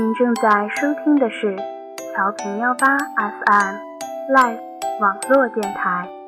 您正在收听的是调频幺八 FM Live 网络电台。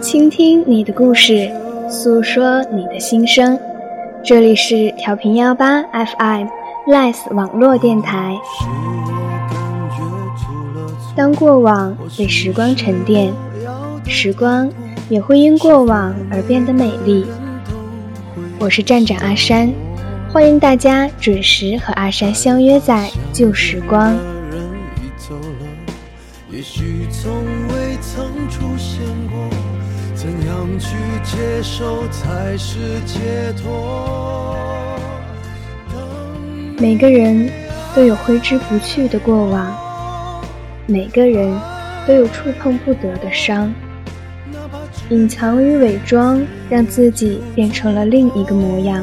倾听你的故事，诉说你的心声。这里是调频幺八 FM，Less 网络电台。当过往被时光沉淀，时光也会因过往而变得美丽。我是站长阿山，欢迎大家准时和阿山相约在旧时光。受才是解脱？每个人都有挥之不去的过往，每个人都有触碰不得的伤。隐藏与伪装，让自己变成了另一个模样。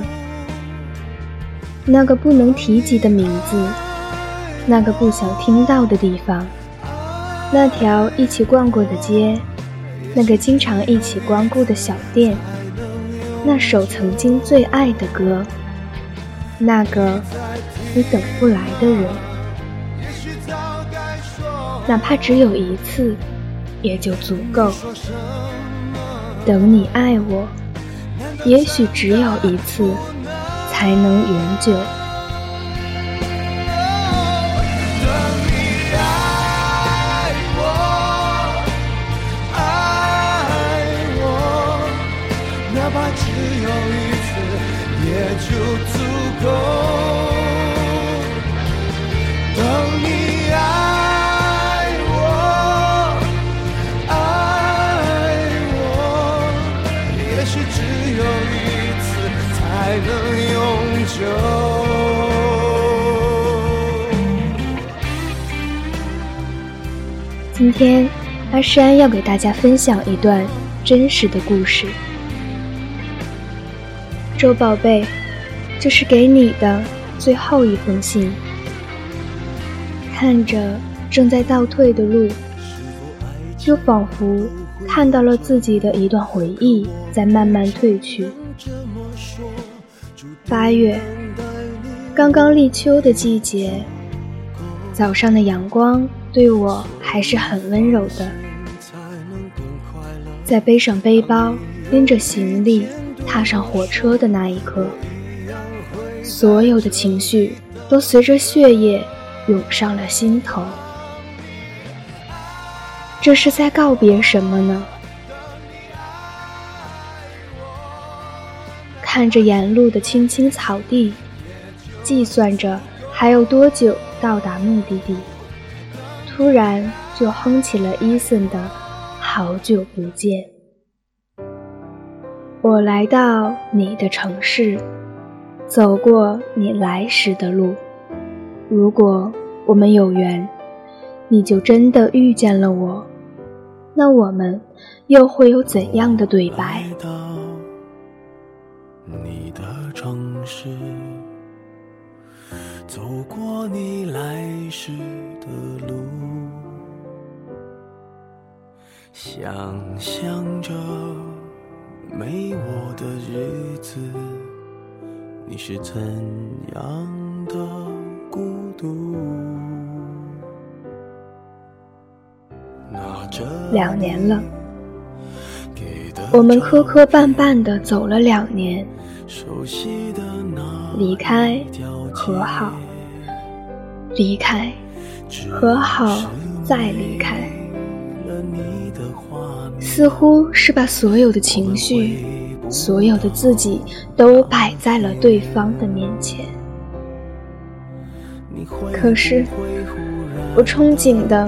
那个不能提及的名字，那个不想听到的地方，那条一起逛过的街。那个经常一起光顾的小店，那首曾经最爱的歌，那个你等不来的人，哪怕只有一次，也就足够。等你爱我，也许只有一次，才能永久。今天，阿山要给大家分享一段真实的故事。周宝贝，这是给你的最后一封信。看着正在倒退的路，又仿佛看到了自己的一段回忆在慢慢褪去。八月，刚刚立秋的季节，早上的阳光。对我还是很温柔的。在背上背包，拎着行李，踏上火车的那一刻，所有的情绪都随着血液涌上了心头。这是在告别什么呢？看着沿路的青青草地，计算着还有多久到达目的地。突然就哼起了伊森的《好久不见》。我来到你的城市，走过你来时的路。如果我们有缘，你就真的遇见了我，那我们又会有怎样的对白？你的城市，走过你来时的路。想象着没我的日子，你是怎样的孤独？两年了，我们磕磕绊绊的走了两年，离开和好，离开和好。再离开，似乎是把所有的情绪、所有的自己都摆在了对方的面前。可是，我憧憬的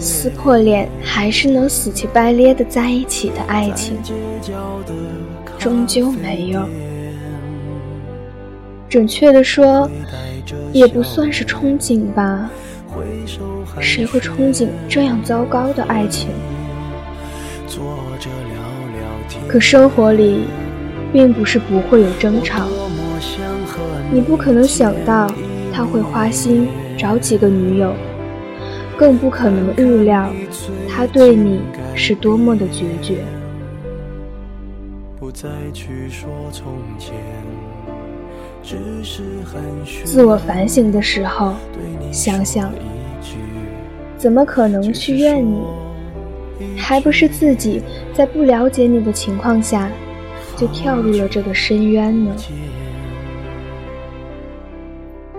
撕破脸还是能死乞白咧的在一起的爱情，终究没有。准确的说，也不算是憧憬吧。谁会憧憬这样糟糕的爱情？可生活里，并不是不会有争吵。你不可能想到他会花心找几个女友，更不可能预料他对你是多么的决绝。自我反省的时候，想想。怎么可能去怨你？还不是自己在不了解你的情况下，就跳入了这个深渊呢？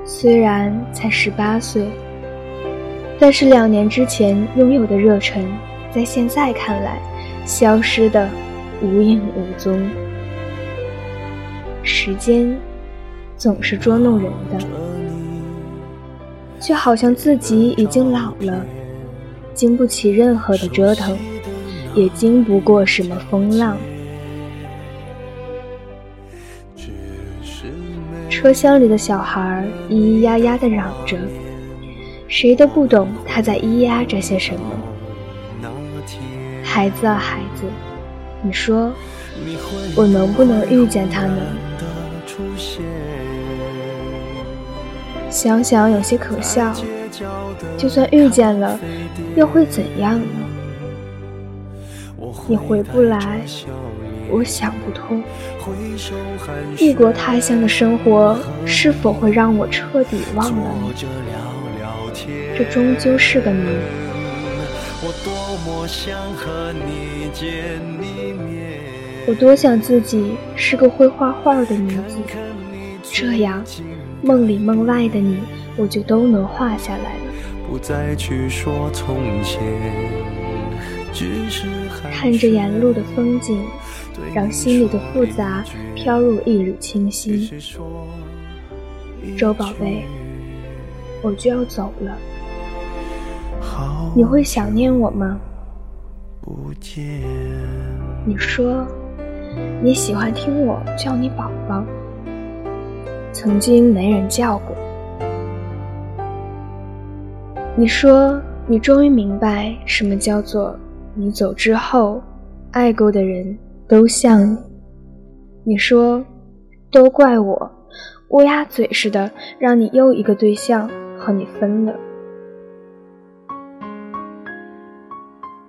虽然才十八岁，但是两年之前拥有的热忱，在现在看来，消失的无影无踪。时间总是捉弄人的。就好像自己已经老了，经不起任何的折腾，也经不过什么风浪。车厢里的小孩咿咿呀呀地嚷着，谁都不懂他在咿呀着些什么。孩子啊孩子，你说，我能不能遇见他呢？想想有些可笑，就算遇见了，又会怎样呢？你回不来，我想不通。异国他乡的生活是否会让我彻底忘了你？这终究是个谜。我多想自己是个会画画的女子，这样。梦里梦外的你，我就都能画下来了。看着沿路的风景，让心里的复杂飘入一缕清新。周宝贝，我就要走了，你会想念我吗？你说你喜欢听我叫你宝宝。曾经没人叫过。你说你终于明白什么叫做你走之后，爱过的人都像你。你说都怪我乌鸦嘴似的，让你又一个对象和你分了。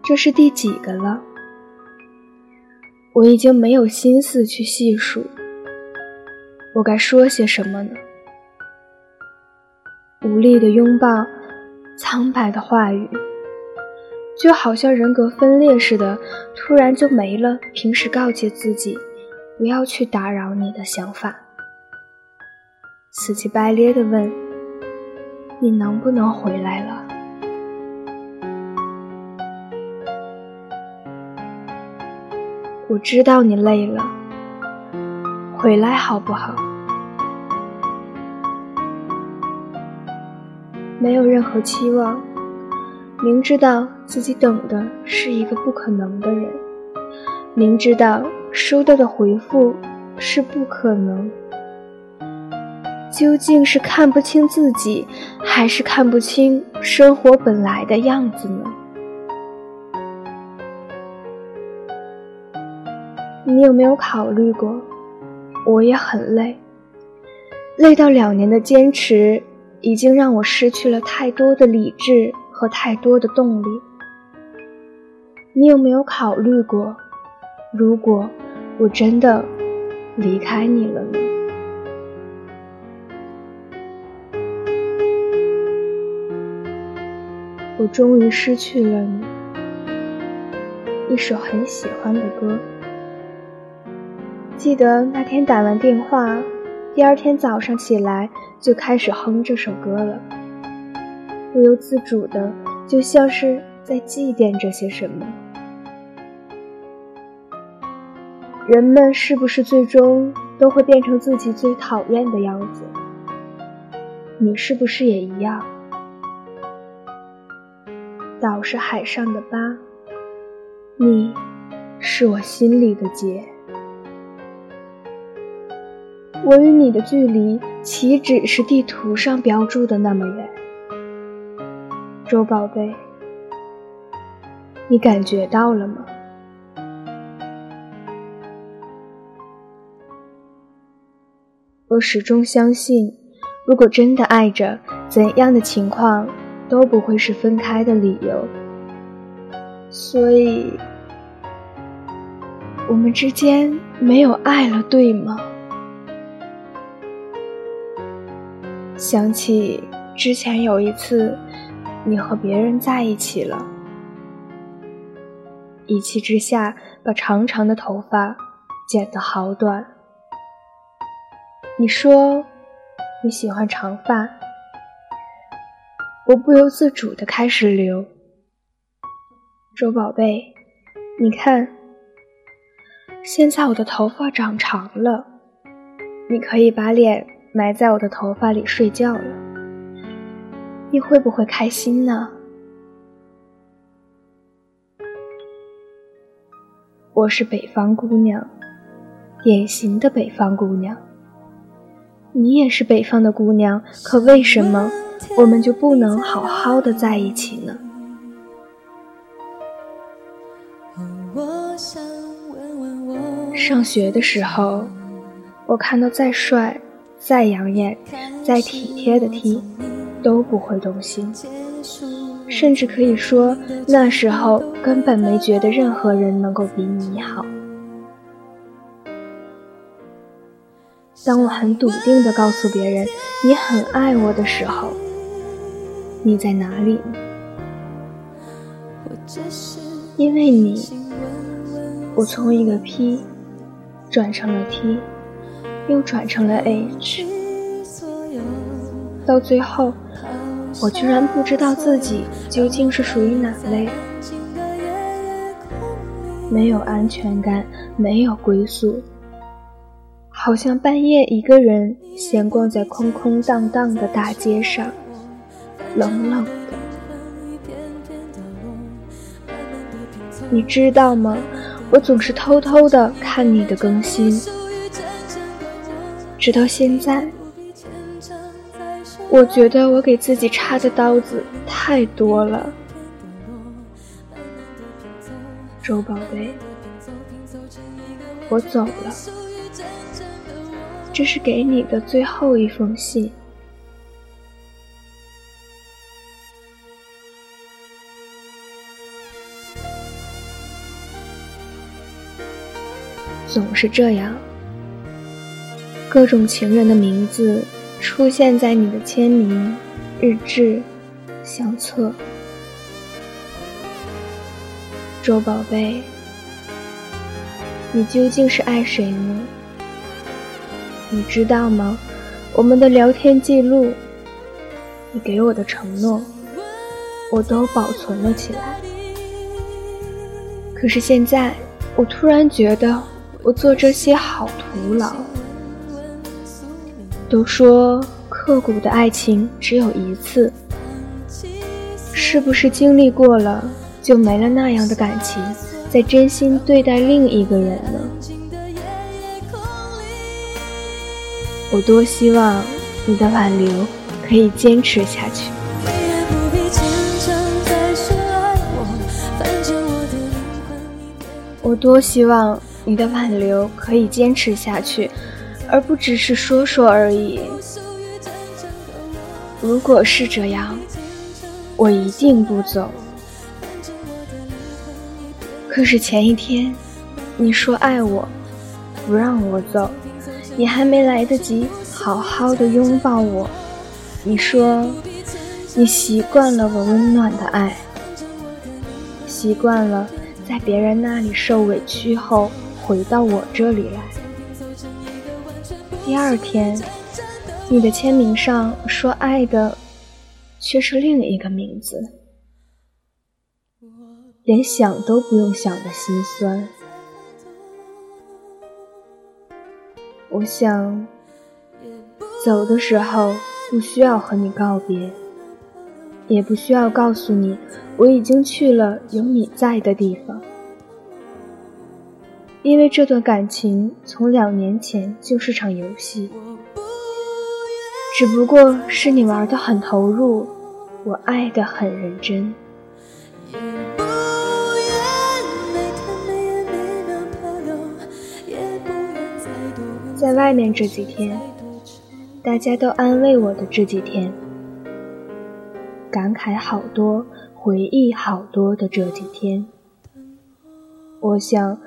这是第几个了？我已经没有心思去细数。我该说些什么呢？无力的拥抱，苍白的话语，就好像人格分裂似的，突然就没了。平时告诫自己不要去打扰你的想法，死乞白咧的问：“你能不能回来了？”我知道你累了，回来好不好？没有任何期望，明知道自己等的是一个不可能的人，明知道收到的回复是不可能，究竟是看不清自己，还是看不清生活本来的样子呢？你有没有考虑过，我也很累，累到两年的坚持。已经让我失去了太多的理智和太多的动力。你有没有考虑过，如果我真的离开你了呢？我终于失去了你。一首很喜欢的歌，记得那天打完电话。第二天早上起来就开始哼这首歌了，不由自主的就像是在祭奠着些什么。人们是不是最终都会变成自己最讨厌的样子？你是不是也一样？岛是海上的疤，你是我心里的结。我与你的距离岂止是地图上标注的那么远？周宝贝，你感觉到了吗？我始终相信，如果真的爱着，怎样的情况都不会是分开的理由。所以，我们之间没有爱了，对吗？想起之前有一次，你和别人在一起了，一气之下把长长的头发剪得好短。你说你喜欢长发，我不由自主的开始留。周宝贝，你看，现在我的头发长长了，你可以把脸埋在我的头发里睡觉了，你会不会开心呢？我是北方姑娘，典型的北方姑娘。你也是北方的姑娘，可为什么我们就不能好好的在一起呢？上学的时候，我看到再帅、再养眼、再体贴的 T，都不会动心，甚至可以说那时候根本没觉得任何人能够比你好。当我很笃定地告诉别人你很爱我的时候，你在哪里？因为你，我从一个 P 转成了 T，又转成了 H，到最后，我居然不知道自己究竟是属于哪类，没有安全感，没有归宿。好像半夜一个人闲逛在空空荡荡的大街上，冷冷的。你知道吗？我总是偷偷的看你的更新，直到现在，我觉得我给自己插的刀子太多了。周宝贝，我走了。这是给你的最后一封信。总是这样，各种情人的名字出现在你的签名、日志、相册。周宝贝，你究竟是爱谁呢？你知道吗？我们的聊天记录，你给我的承诺，我都保存了起来。可是现在，我突然觉得我做这些好徒劳。都说刻骨的爱情只有一次，是不是经历过了就没了那样的感情，再真心对待另一个人呢？我多希望你的挽留可以坚持下去。我多希望你的挽留可以坚持下去，而不只是说说而已。如果是这样，我一定不走。可是前一天你说爱我，不让我走。你还没来得及好好的拥抱我，你说你习惯了我温暖的爱，习惯了在别人那里受委屈后回到我这里来。第二天，你的签名上说爱的却是另一个名字。连想都不用想的心酸。我想，走的时候不需要和你告别，也不需要告诉你我已经去了有你在的地方，因为这段感情从两年前就是场游戏，只不过是你玩的很投入，我爱的很认真。在外面这几天，大家都安慰我的这几天，感慨好多，回忆好多的这几天，我想，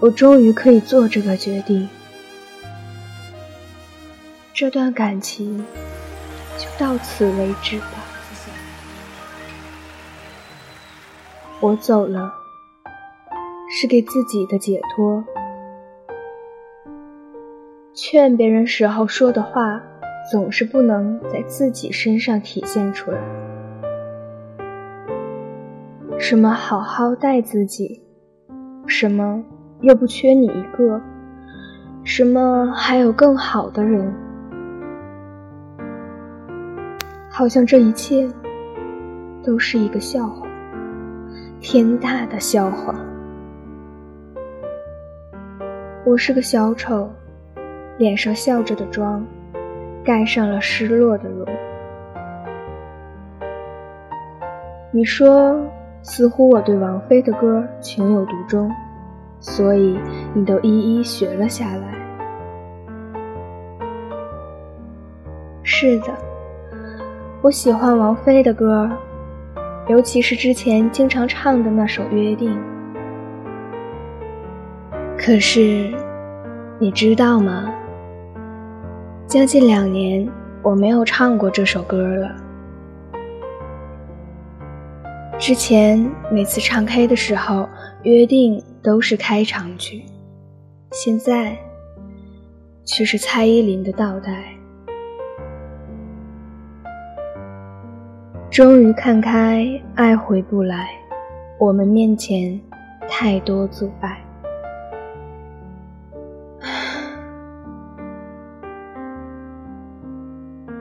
我终于可以做这个决定，这段感情就到此为止吧。我走了，是给自己的解脱。劝别人时候说的话，总是不能在自己身上体现出来。什么好好待自己，什么又不缺你一个，什么还有更好的人，好像这一切都是一个笑话，天大的笑话。我是个小丑。脸上笑着的妆，盖上了失落的容。你说，似乎我对王菲的歌情有独钟，所以你都一一学了下来。是的，我喜欢王菲的歌，尤其是之前经常唱的那首《约定》。可是，你知道吗？将近两年，我没有唱过这首歌了。之前每次唱 K 的时候，约定都是开场曲，现在却是蔡依林的倒带。终于看开，爱回不来，我们面前太多阻碍。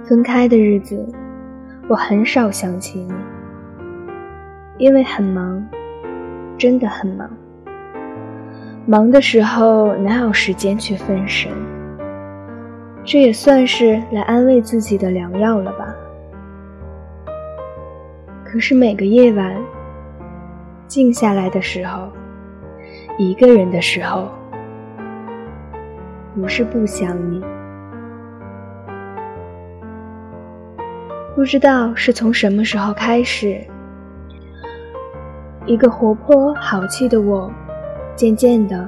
分开的日子，我很少想起你，因为很忙，真的很忙。忙的时候哪有时间去分神？这也算是来安慰自己的良药了吧？可是每个夜晚，静下来的时候，一个人的时候，不是不想你。不知道是从什么时候开始，一个活泼好气的我，渐渐的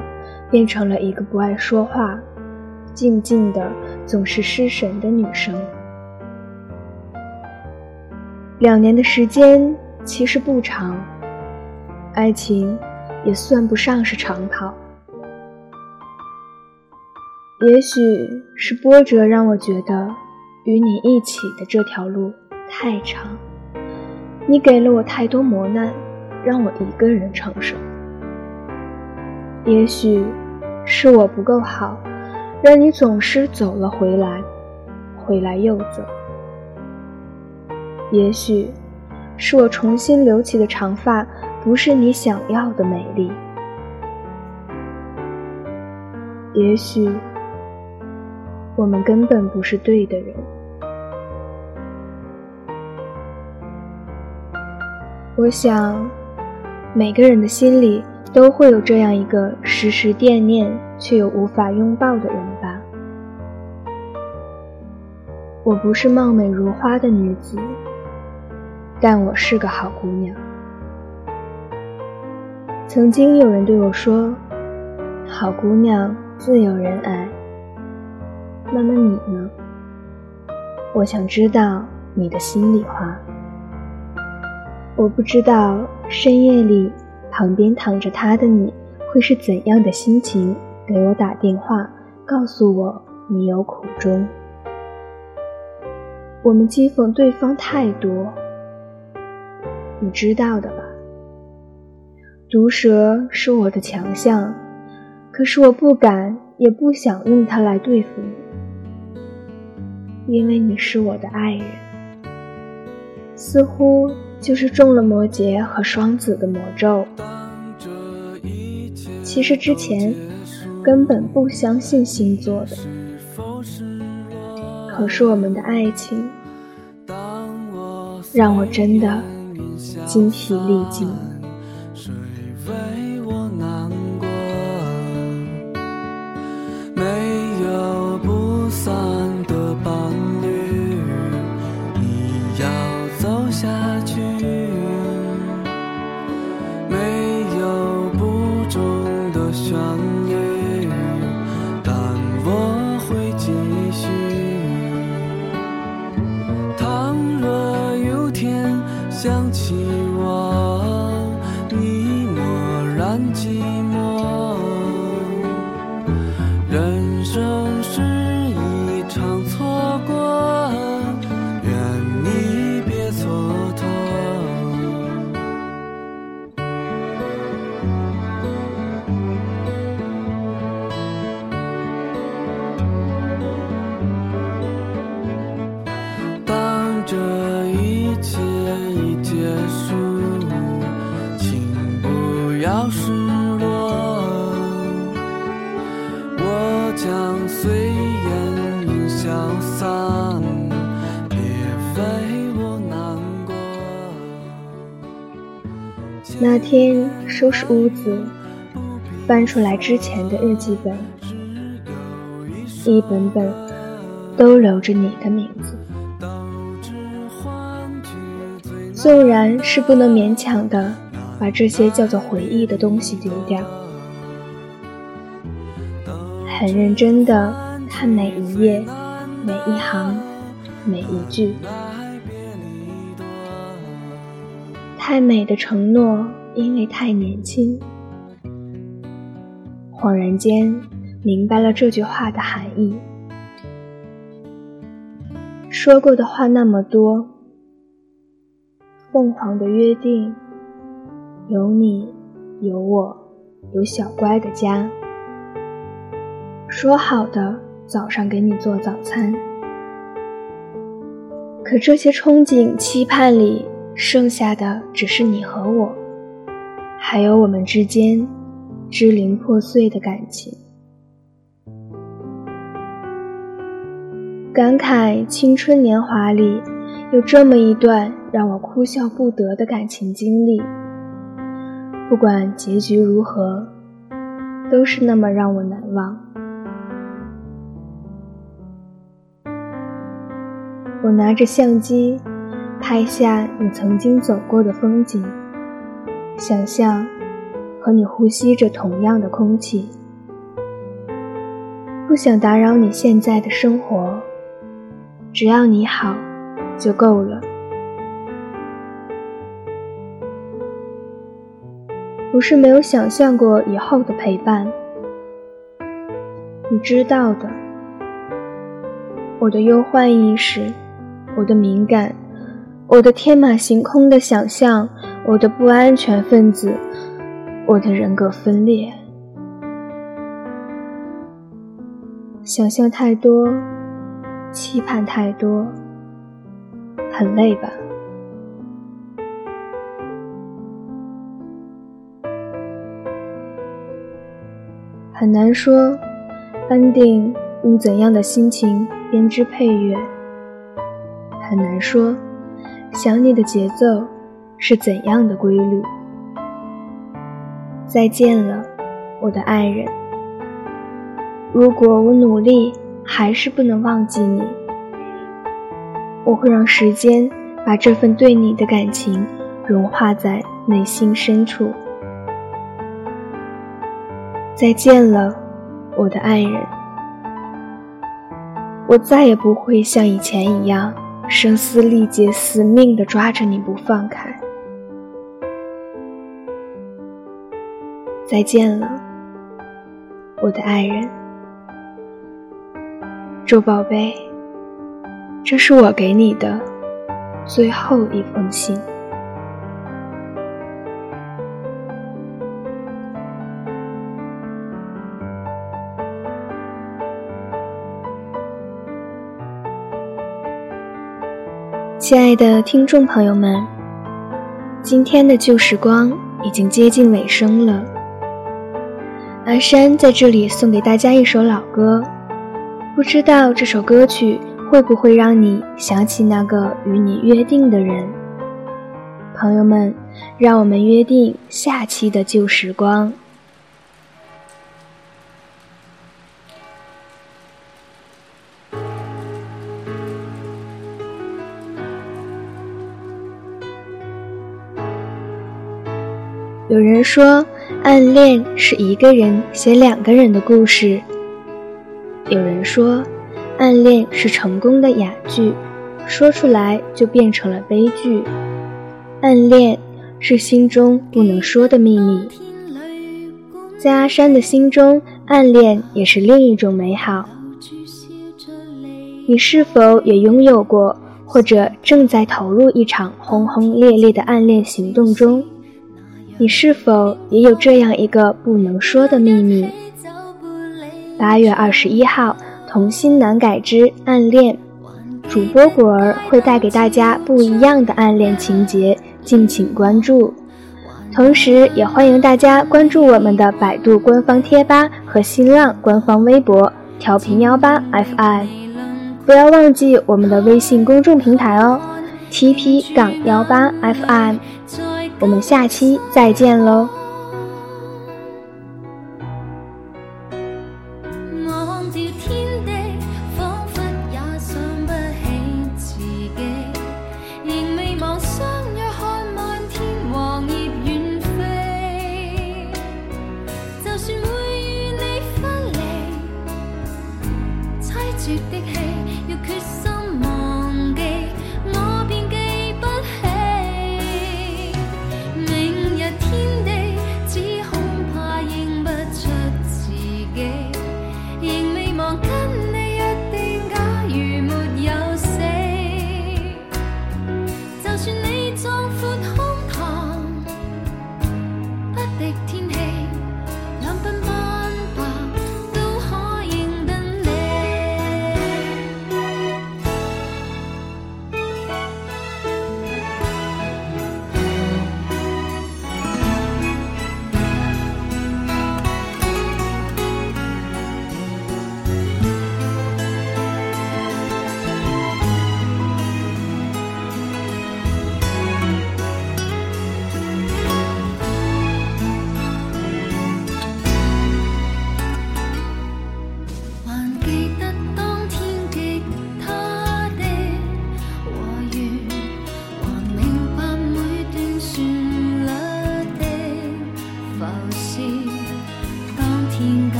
变成了一个不爱说话、静静的、总是失神的女生。两年的时间其实不长，爱情也算不上是长跑。也许是波折让我觉得。与你一起的这条路太长，你给了我太多磨难，让我一个人承受。也许是我不够好，让你总是走了回来，回来又走。也许是我重新留起的长发不是你想要的美丽。也许我们根本不是对的人。我想，每个人的心里都会有这样一个时时惦念却又无法拥抱的人吧。我不是貌美如花的女子，但我是个好姑娘。曾经有人对我说：“好姑娘自有人爱。”那么你呢？我想知道你的心里话。我不知道深夜里旁边躺着他的你会是怎样的心情，给我打电话告诉我你有苦衷。我们讥讽对方太多，你知道的吧？毒蛇是我的强项，可是我不敢，也不想用它来对付你，因为你是我的爱人。似乎就是中了摩羯和双子的魔咒。其实之前根本不相信星座的，可是我们的爱情让我真的精疲力尽。天收拾屋子，翻出来之前的日记本，一本本都留着你的名字。纵然是不能勉强的把这些叫做回忆的东西丢掉，很认真的看每一页、每一行、每一句。太美的承诺，因为太年轻，恍然间明白了这句话的含义。说过的话那么多，凤凰的约定，有你，有我，有小乖的家。说好的早上给你做早餐，可这些憧憬、期盼里。剩下的只是你和我，还有我们之间支离破碎的感情。感慨青春年华里有这么一段让我哭笑不得的感情经历，不管结局如何，都是那么让我难忘。我拿着相机。拍下你曾经走过的风景，想象和你呼吸着同样的空气，不想打扰你现在的生活，只要你好就够了。不是没有想象过以后的陪伴，你知道的，我的忧患意识，我的敏感。我的天马行空的想象，我的不安全分子，我的人格分裂，想象太多，期盼太多，很累吧？很难说，安定用怎样的心情编织配乐？很难说。想你的节奏是怎样的规律？再见了，我的爱人。如果我努力还是不能忘记你，我会让时间把这份对你的感情融化在内心深处。再见了，我的爱人。我再也不会像以前一样。声嘶力竭、死命地抓着你不放开。再见了我的爱人。周宝贝这是我给你的最后一封信。亲爱的听众朋友们今天的旧时光已经接近尾声了。阿山在这里送给大家一首老歌，不知道这首歌曲会不会让你想起那个与你约定的人？朋友们，让我们约定下期的旧时光。有人说，暗恋是一个人写两个人的故事。有人说，暗恋是成功的哑剧，说出来就变成了悲剧。暗恋是心中不能说的秘密。在阿山的心中，暗恋也是另一种美好。你是否也拥有过，或者正在投入一场轰轰烈烈的暗恋行动中？你是否也有这样一个不能说的秘密？八月二十一号，童心难改之暗恋，主播果儿会带给大家不一样的暗恋情节，敬请关注。同时，也欢迎大家关注我们的百度官方贴吧和新浪官方微博调频幺八 FM，不要忘记我们的微信公众平台哦，TP 杠幺八 FM。我们下期再见喽。相。